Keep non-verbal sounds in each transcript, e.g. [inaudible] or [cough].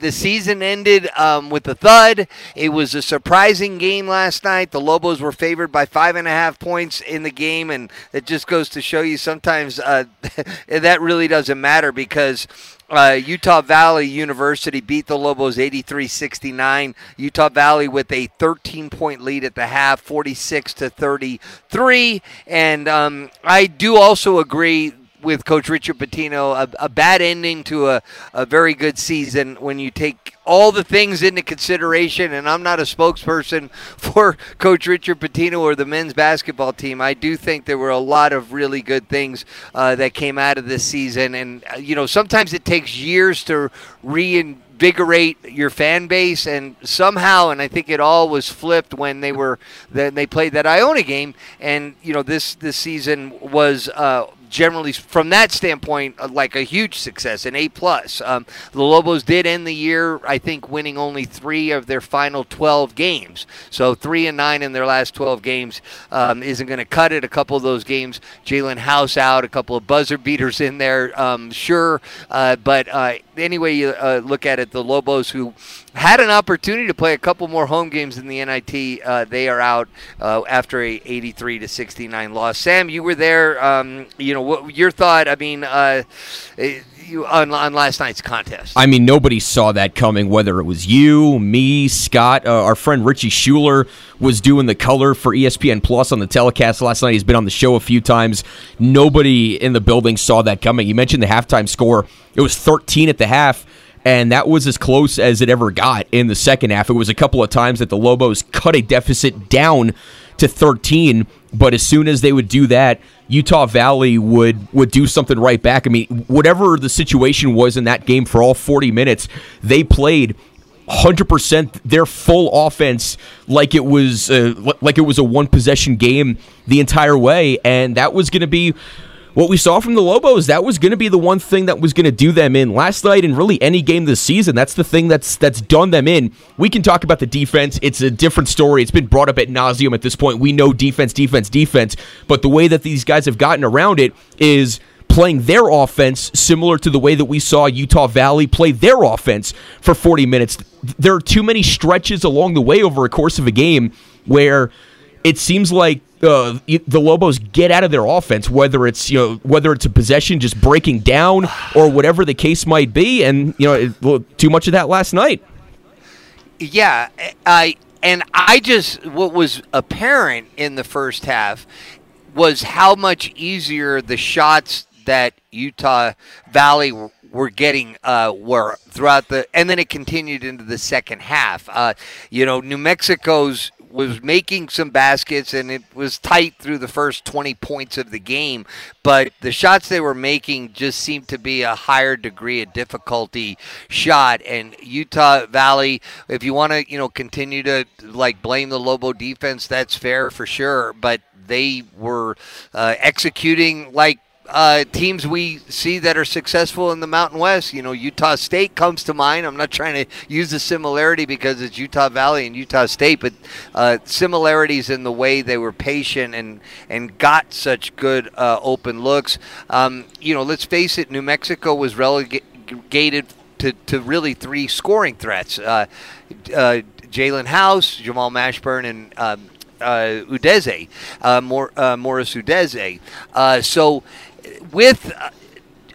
the season ended um, with a thud. It was a surprising game last night. The Lobos were favored by five and a half points in the game, and it just goes to show you sometimes uh, [laughs] that really doesn't matter because. Uh, Utah Valley University beat the Lobos 83 69. Utah Valley with a 13 point lead at the half, 46 to 33. And um, I do also agree with Coach Richard Pitino, a, a bad ending to a, a very good season when you take all the things into consideration. And I'm not a spokesperson [laughs] for Coach Richard Pitino or the men's basketball team. I do think there were a lot of really good things uh, that came out of this season. And, uh, you know, sometimes it takes years to reinvent invigorate your fan base and somehow and I think it all was flipped when they were then they played that Iona game and you know this this season was uh, generally from that standpoint uh, like a huge success an a plus. Um, the lobos did end the year i think winning only three of their final 12 games. So three and nine in their last 12 games um, isn't going to cut it. A couple of those games jalen house out a couple of buzzer beaters in there um, sure. Uh, but uh, anyway you uh, look at it the lobos who had an opportunity to play a couple more home games in the NIT. Uh, they are out uh, after a 83 to 69 loss. Sam, you were there. Um, you know, what your thought? I mean, uh, you, on, on, last night's contest. I mean, nobody saw that coming. Whether it was you, me, Scott, uh, our friend Richie Schuler was doing the color for ESPN Plus on the telecast last night. He's been on the show a few times. Nobody in the building saw that coming. You mentioned the halftime score. It was 13 at the half and that was as close as it ever got in the second half. It was a couple of times that the Lobos cut a deficit down to 13, but as soon as they would do that, Utah Valley would would do something right back. I mean, whatever the situation was in that game for all 40 minutes, they played 100% their full offense like it was uh, like it was a one possession game the entire way and that was going to be what we saw from the Lobos, that was going to be the one thing that was going to do them in last night and really any game this season. That's the thing that's that's done them in. We can talk about the defense. It's a different story. It's been brought up at nauseum at this point. We know defense, defense, defense, but the way that these guys have gotten around it is playing their offense similar to the way that we saw Utah Valley play their offense for 40 minutes. There are too many stretches along the way over a course of a game where it seems like the Lobos get out of their offense, whether it's you know whether it's a possession just breaking down or whatever the case might be, and you know it, too much of that last night. Yeah, I and I just what was apparent in the first half was how much easier the shots that Utah Valley were getting uh, were throughout the, and then it continued into the second half. Uh, you know, New Mexico's was making some baskets and it was tight through the first 20 points of the game. But the shots they were making just seemed to be a higher degree of difficulty shot. And Utah Valley if you want to you know continue to like blame the Lobo defense that's fair for sure. But they were uh, executing like uh, teams we see that are successful in the Mountain West. You know, Utah State comes to mind. I'm not trying to use the similarity because it's Utah Valley and Utah State, but uh, similarities in the way they were patient and and got such good uh, open looks. Um, you know, let's face it, New Mexico was relegated to, to really three scoring threats. Uh, uh, Jalen House, Jamal Mashburn, and um, uh, Udeze, Mor- Morris Udeze. So with uh,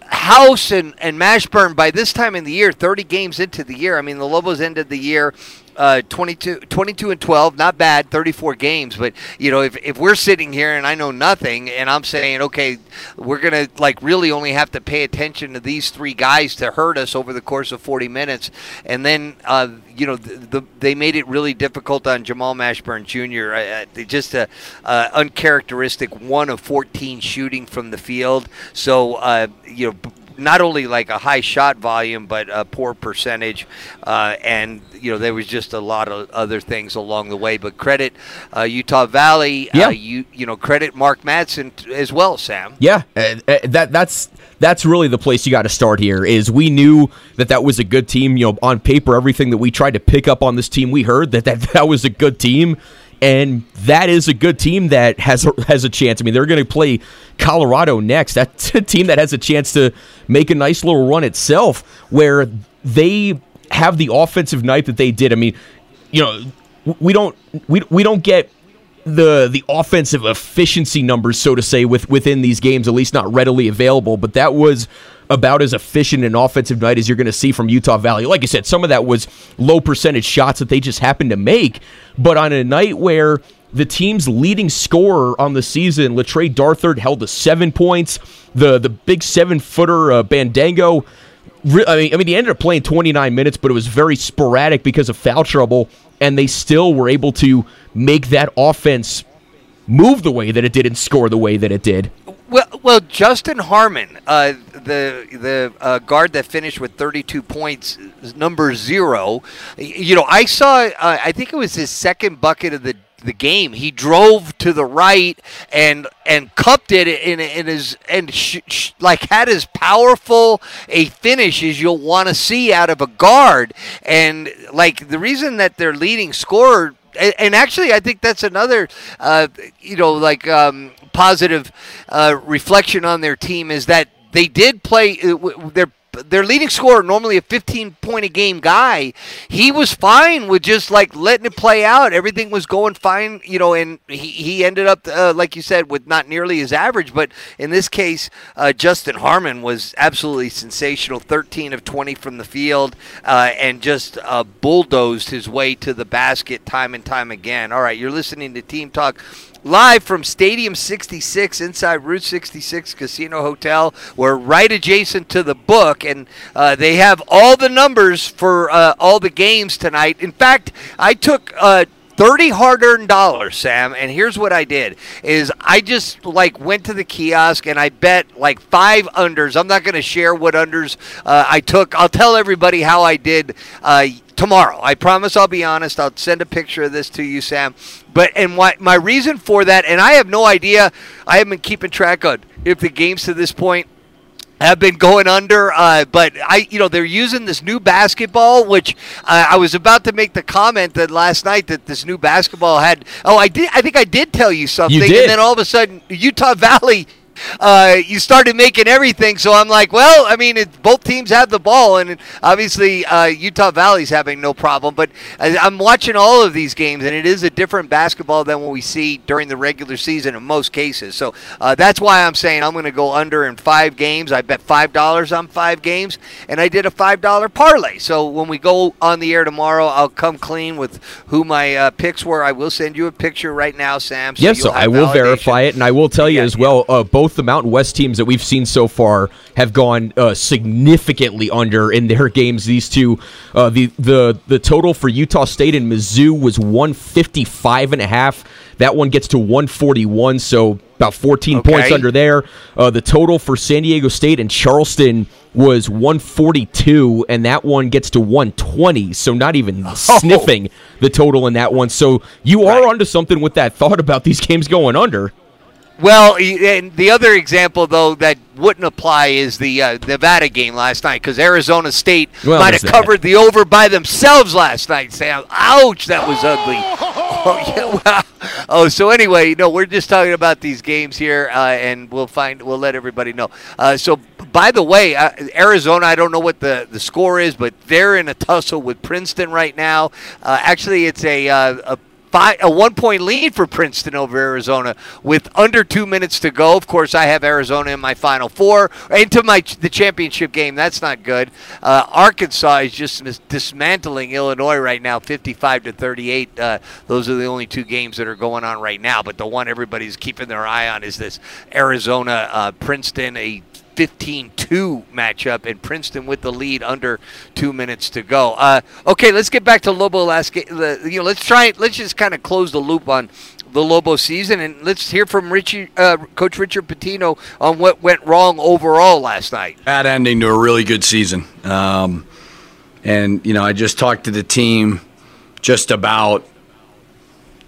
House and, and Mashburn by this time in the year, 30 games into the year. I mean, the Lobos ended the year uh, 22, 22 and 12, not bad, 34 games. But, you know, if, if we're sitting here and I know nothing and I'm saying, okay, we're going to like really only have to pay attention to these three guys to hurt us over the course of 40 minutes. And then, uh, you know, the, the, they made it really difficult on Jamal Mashburn Jr. Uh, just a uh, uncharacteristic one of 14 shooting from the field. So, uh, you know, not only like a high shot volume, but a poor percentage. Uh, and, you know, there was just a lot of other things along the way. But credit uh, Utah Valley. Uh, yeah. you, you know, credit Mark Madsen as well, Sam. Yeah. Uh, uh, that That's that's really the place you got to start here is we knew that that was a good team you know on paper everything that we tried to pick up on this team we heard that that, that was a good team and that is a good team that has a, has a chance. I mean, they're going to play Colorado next. That's [laughs] a team that has a chance to make a nice little run itself, where they have the offensive night that they did. I mean, you know, we don't we, we don't get the the offensive efficiency numbers, so to say, with within these games, at least not readily available. But that was about as efficient an offensive night as you're going to see from Utah Valley. Like I said, some of that was low percentage shots that they just happened to make. But on a night where the team's leading scorer on the season, Le'Tre Darthard, held to seven points. The the big seven footer uh, Bandaogo. I mean, I mean, he ended up playing 29 minutes, but it was very sporadic because of foul trouble, and they still were able to make that offense move the way that it did and score the way that it did. Well, well, Justin Harmon, uh, the the uh, guard that finished with 32 points, number zero. You know, I saw. Uh, I think it was his second bucket of the the game. He drove to the right and and cupped it in, in his and sh- sh- like had as powerful a finish as you'll want to see out of a guard. And like the reason that their leading scorer and, actually, I think that's another, uh, you know, like um, positive uh, reflection on their team is that they did play. Uh, their leading scorer, normally a 15 point a game guy, he was fine with just like letting it play out. Everything was going fine, you know, and he, he ended up, uh, like you said, with not nearly his average. But in this case, uh, Justin Harmon was absolutely sensational 13 of 20 from the field uh, and just uh, bulldozed his way to the basket time and time again. All right, you're listening to Team Talk live from Stadium 66 inside Route 66 Casino Hotel. We're right adjacent to the book, and uh, they have all the numbers for uh, all the games tonight. In fact, I took. 30 hard-earned dollars sam and here's what i did is i just like went to the kiosk and i bet like five unders i'm not going to share what unders uh, i took i'll tell everybody how i did uh, tomorrow. I promise I'll be honest. I'll send a picture of this to you, Sam. But and my my reason for that, and I have no idea. I haven't been keeping track of if the games to this point have been going under. Uh, but I, you know, they're using this new basketball, which uh, I was about to make the comment that last night that this new basketball had. Oh, I did. I think I did tell you something, you and then all of a sudden, Utah Valley uh, you started making everything. So I'm like, well, I mean, it, both teams have the ball, and obviously uh, Utah Valley's having no problem. But I'm watching all of these games, and it is a different basketball than what we see during the regular season in most cases. So uh, that's why I'm saying I'm going to go under in five games. I bet five dollars on five games, and I did a five dollar parlay. So when we go on the air tomorrow, I'll come clean with who my uh, picks were. I will send you a picture right now, Sam. So yes, so I will validation. verify it, and I will tell you yeah, as well. Uh, both both the Mountain West teams that we've seen so far have gone uh, significantly under in their games. These two, uh, the the the total for Utah State and Mizzou was 155 and a half. That one gets to 141, so about 14 okay. points under there. Uh, the total for San Diego State and Charleston was 142, and that one gets to 120. So not even [laughs] oh. sniffing the total in that one. So you are right. onto something with that thought about these games going under. Well, and the other example though that wouldn't apply is the uh, Nevada game last night because Arizona State well, might have covered the over by themselves last night. Sam, ouch, that was ugly. [laughs] Oh, yeah, well, oh, so anyway, you know, we're just talking about these games here, uh, and we'll find, we'll let everybody know. Uh, so, by the way, uh, Arizona, I don't know what the the score is, but they're in a tussle with Princeton right now. Uh, actually, it's a, uh, a five, a one point lead for Princeton over Arizona with under two minutes to go. Of course, I have Arizona in my final four into my the championship game. That's not good. Uh, Arkansas is just dismantling Illinois right now, 55 to 38. Uh, those are the only two games that are going on right now. But the one everybody's keeping their eye on is this Arizona uh, Princeton, a 15-2 matchup, and Princeton with the lead under two minutes to go. Uh, okay, let's get back to Lobo last game. You know, let's try. Let's just kind of close the loop on the Lobo season, and let's hear from Richie, uh, Coach Richard Pitino on what went wrong overall last night. Bad ending to a really good season, um, and you know, I just talked to the team just about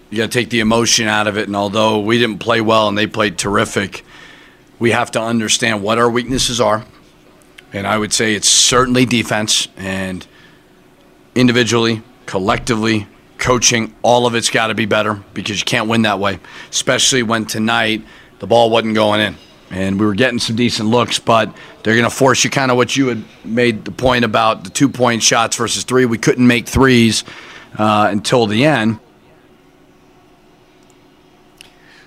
you got to take the emotion out of it. And although we didn't play well and they played terrific, we have to understand what our weaknesses are. And I would say it's certainly defense and individually, collectively, coaching, all of it's got to be better because you can't win that way, especially when tonight the ball wasn't going in. and we were getting some decent looks, but they're going to force you kind of what you had made the point about the two point shots versus three. We couldn't make threes uh, until the end.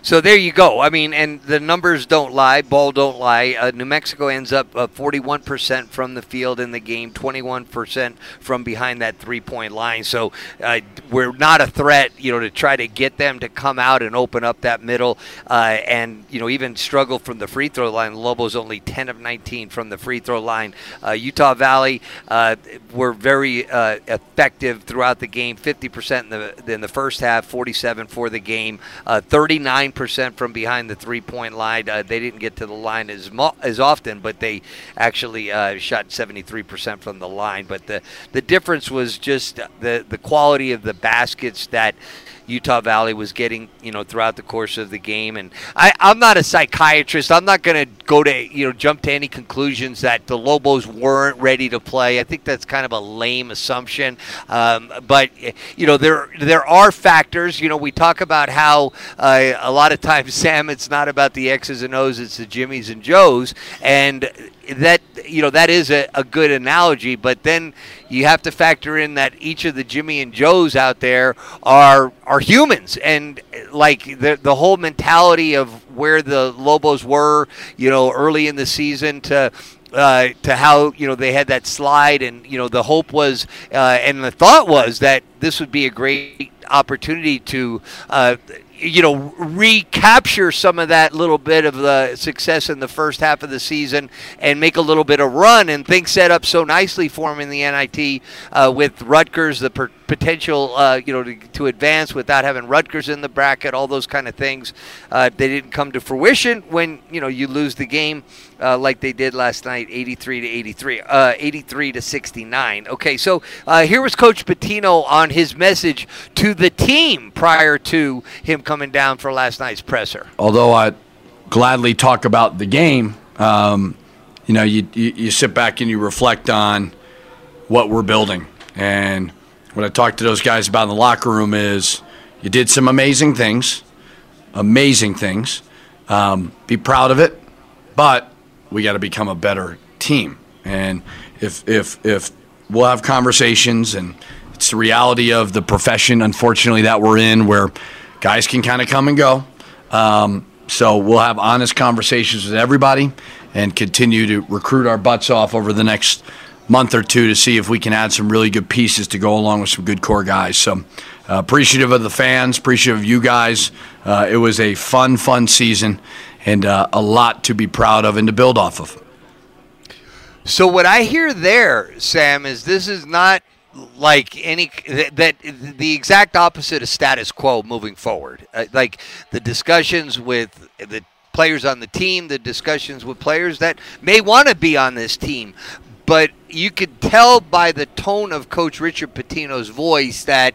So there you go. I mean, and the numbers don't lie. Ball don't lie. Uh, New Mexico ends up uh, 41% from the field in the game, 21% from behind that three-point line. So uh, we're not a threat, you know, to try to get them to come out and open up that middle, uh, and you know, even struggle from the free throw line. Lobos only 10 of 19 from the free throw line. Uh, Utah Valley uh, were very effective throughout the game. 50% in the in the first half, 47 for the game, 39 percent from behind the three point line. Uh, they didn't get to the line as mo- as often, but they actually uh, shot 73 percent from the line. But the the difference was just the the quality of the baskets that Utah Valley was getting, you know, throughout the course of the game. And I, I'm not a psychiatrist. I'm not going to go to, you know, jump to any conclusions that the Lobos weren't ready to play. I think that's kind of a lame assumption. Um, but you know, there there are factors. You know, we talk about how uh, a lot of times, [laughs] Sam, it's not about the X's and O's, it's the Jimmys and Joes, and that you know that is a, a good analogy. But then you have to factor in that each of the Jimmy and Joes out there are are humans, and like the the whole mentality of where the Lobos were, you know, early in the season to uh, to how you know they had that slide, and you know the hope was uh, and the thought was that this would be a great opportunity to uh, you know, recapture some of that little bit of the success in the first half of the season and make a little bit of run. And things set up so nicely for him in the NIT uh, with Rutgers, the per- potential, uh, you know, to, to, advance without having Rutgers in the bracket, all those kind of things. Uh, they didn't come to fruition when, you know, you lose the game uh, like they did last night, 83 to 83, uh, 83 to 69. Okay, so uh, here was Coach Pitino on his message to the team prior to him coming down for last night's presser. Although I gladly talk about the game, um, you know, you, you, you sit back and you reflect on what we're building. And what I talked to those guys about in the locker room is you did some amazing things, amazing things. Um, be proud of it, but we got to become a better team. And if if if we'll have conversations, and it's the reality of the profession, unfortunately, that we're in, where guys can kind of come and go. Um, so we'll have honest conversations with everybody and continue to recruit our butts off over the next month or two to see if we can add some really good pieces to go along with some good core guys. So uh, appreciative of the fans, appreciative of you guys. Uh, it was a fun, fun season and uh, a lot to be proud of and to build off of. So what I hear there, Sam, is this is not like any that, that the exact opposite of status quo moving forward. Uh, like the discussions with the players on the team, the discussions with players that may want to be on this team, but you could tell by the tone of Coach Richard Pitino's voice that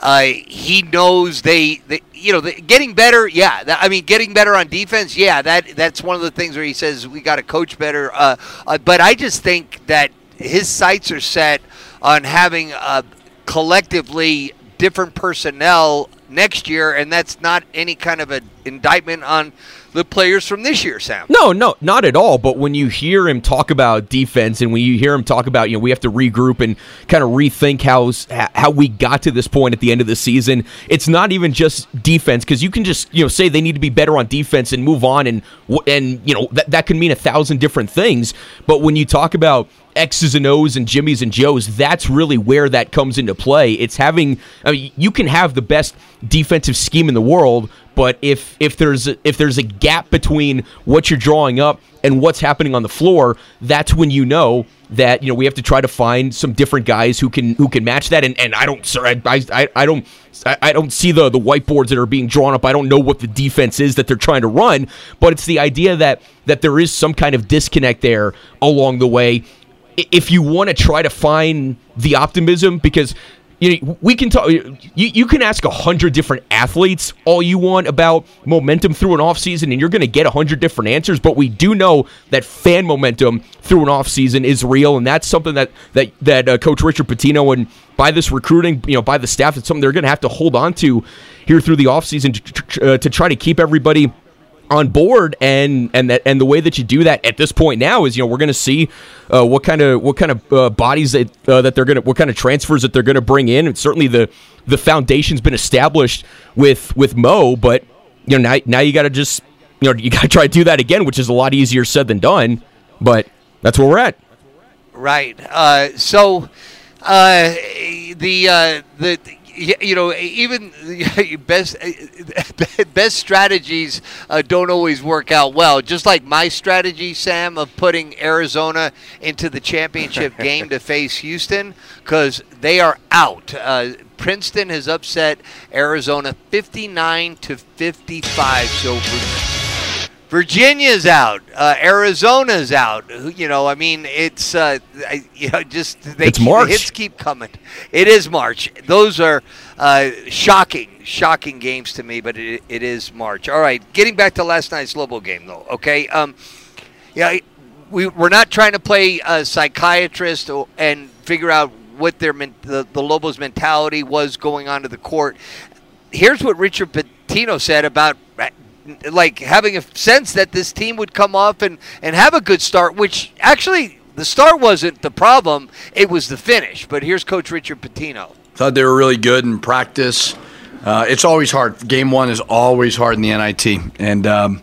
uh, he knows they, they you know, the, getting better. Yeah, that, I mean, getting better on defense. Yeah, that that's one of the things where he says we got to coach better. Uh, uh, but I just think that his sights are set on having uh, collectively different personnel next year, and that's not any kind of an indictment on the players from this year, Sam. No, no, not at all. But when you hear him talk about defense, and when you hear him talk about, you know, we have to regroup and kind of rethink how how we got to this point at the end of the season. It's not even just defense because you can just you know say they need to be better on defense and move on, and and you know that that can mean a thousand different things. But when you talk about X's and O's and Jimmy's and Joe's, that's really where that comes into play. It's having, I mean, you can have the best defensive scheme in the world, but if if there's a, if there's a gap between what you're drawing up and what's happening on the floor, that's when you know that you know we have to try to find some different guys who can who can match that. And, and I don't sir, I, I, I don't I don't see the the whiteboards that are being drawn up. I don't know what the defense is that they're trying to run, but it's the idea that that there is some kind of disconnect there along the way. If you want to try to find the optimism, because you know, we can talk. You, you can ask a hundred different athletes all you want about momentum through an offseason, and you're going to get a hundred different answers. But we do know that fan momentum through an offseason is real, and that's something that that that uh, Coach Richard Pitino and by this recruiting, you know, by the staff, it's something they're going to have to hold on to here through the offseason to, uh, to try to keep everybody on board and and that and the way that you do that at this point now is you know we're going to see uh, what kind of what kind of uh, bodies that uh, that they're going to what kind of transfers that they're going to bring in. And certainly the the foundation's been established with with Mo but you know now now you got to just you know you [laughs] got to try to do that again which is a lot easier said than done but that's where we're at. Right. Uh, so uh, the uh, the you know, even [laughs] best [laughs] best strategies uh, don't always work out well. Just like my strategy, Sam, of putting Arizona into the championship [laughs] game to face Houston, because they are out. Uh, Princeton has upset Arizona 59 to 55. So Virginia's out. Uh, Arizona's out. You know, I mean, it's uh, I, you know just they it's keep, March. The hits keep coming. It is March. Those are uh, shocking, shocking games to me, but it, it is March. All right, getting back to last night's Lobo game, though. Okay, um, yeah, we we're not trying to play a psychiatrist and figure out what their the, the Lobos' mentality was going onto the court. Here's what Richard Pitino said about like having a sense that this team would come off and, and have a good start, which actually the start wasn't the problem, it was the finish. But here's Coach Richard Pitino. Thought they were really good in practice. Uh, it's always hard. Game one is always hard in the NIT. And, um,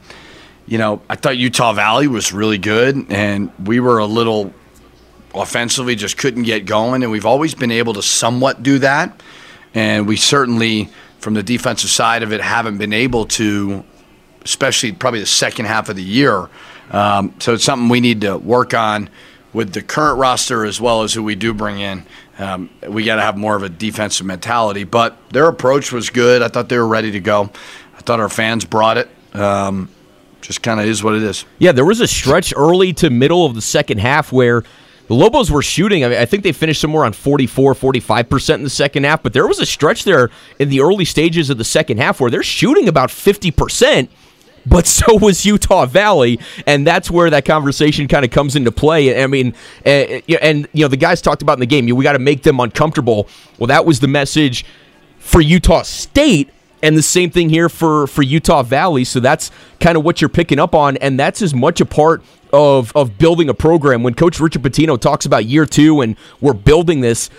you know, I thought Utah Valley was really good, and we were a little offensively just couldn't get going. And we've always been able to somewhat do that. And we certainly, from the defensive side of it, haven't been able to especially probably the second half of the year. Um, so it's something we need to work on with the current roster as well as who we do bring in. Um, we got to have more of a defensive mentality, but their approach was good. I thought they were ready to go. I thought our fans brought it. Um, just kind of is what it is. Yeah, there was a stretch early to middle of the second half where the Lobos were shooting. I, mean, I think they finished somewhere on 44, 45% in the second half, but there was a stretch there in the early stages of the second half where they're shooting about 50% but so was Utah Valley, and that's where that conversation kind of comes into play. I mean, eh, eh, and, and you know the guys talked about in the game, we got to make them uncomfortable. Well, that was the message for Utah State, and the same thing here for for Utah Valley. So that's kind of what you're picking up on, and that's as much a part of of building a program. When Coach Richard Pitino talks about year two and we're building this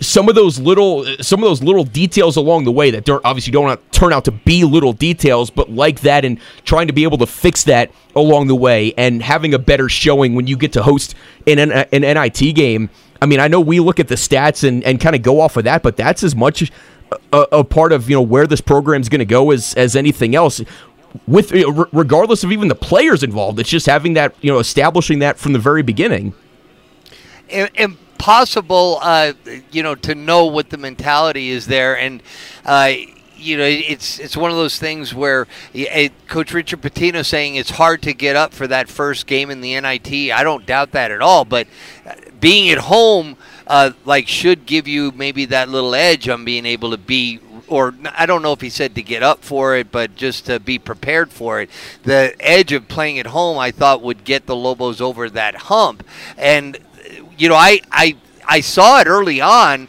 some of those little some of those little details along the way that don't, obviously don't turn out to be little details but like that and trying to be able to fix that along the way and having a better showing when you get to host an, an NIT game. I mean I know we look at the stats and, and kind of go off of that but that's as much a, a part of you know where this program is going to go as as anything else. With eh, regardless of even the players involved it's just having that you know establishing that from the very beginning. And, and impossible, uh, you know, to know what the mentality is there, and uh, you know, it's it's one of those things where it, Coach Richard Pitino saying it's hard to get up for that first game in the NIT. I don't doubt that at all, but uh, being at home, uh, like, should give you maybe that little edge on being able to be or I don't know if he said to get up for it, but just to be prepared for it. The edge of playing at home, I thought, would get the Lobos over that hump. And you know, I I I saw it early on.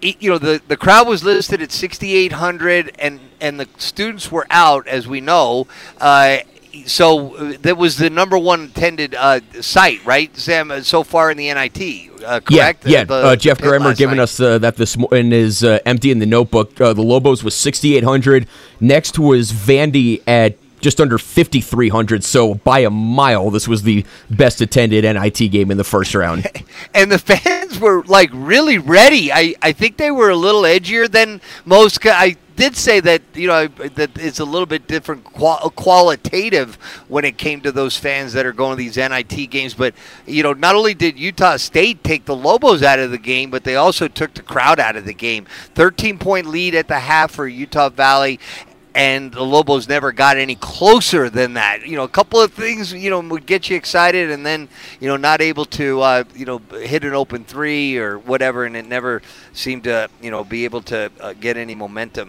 You know, the the crowd was listed at 6,800, and and the students were out, as we know. Uh, so uh, that was the number one attended uh, site, right, Sam? Uh, so far in the NIT, uh, correct? Yeah, yeah. The, uh, Geoff Grammer giving night. us uh, that this in his empty in the notebook. the Lobos was 6,800. Next was Vandy at just under 5,300. So by a mile, this was the best attended NIT game in the first round. [laughs] And the fans were like really ready. I, I think they were a little edgier than most. I did say that you know that it's a little bit different qual- qualitative when it came to those fans that are going to these NIT games. But you know, not only did Utah State take the Lobos out of the game, but they also took the crowd out of the game. 13 point lead at the half for Utah Valley, and the Lobos never got any closer than that. You know, a couple of things, you know, would get you excited, and then, you know, not able to, uh, you know, hit an open three or whatever, and it never seemed to, you know, be able to uh, get any momentum.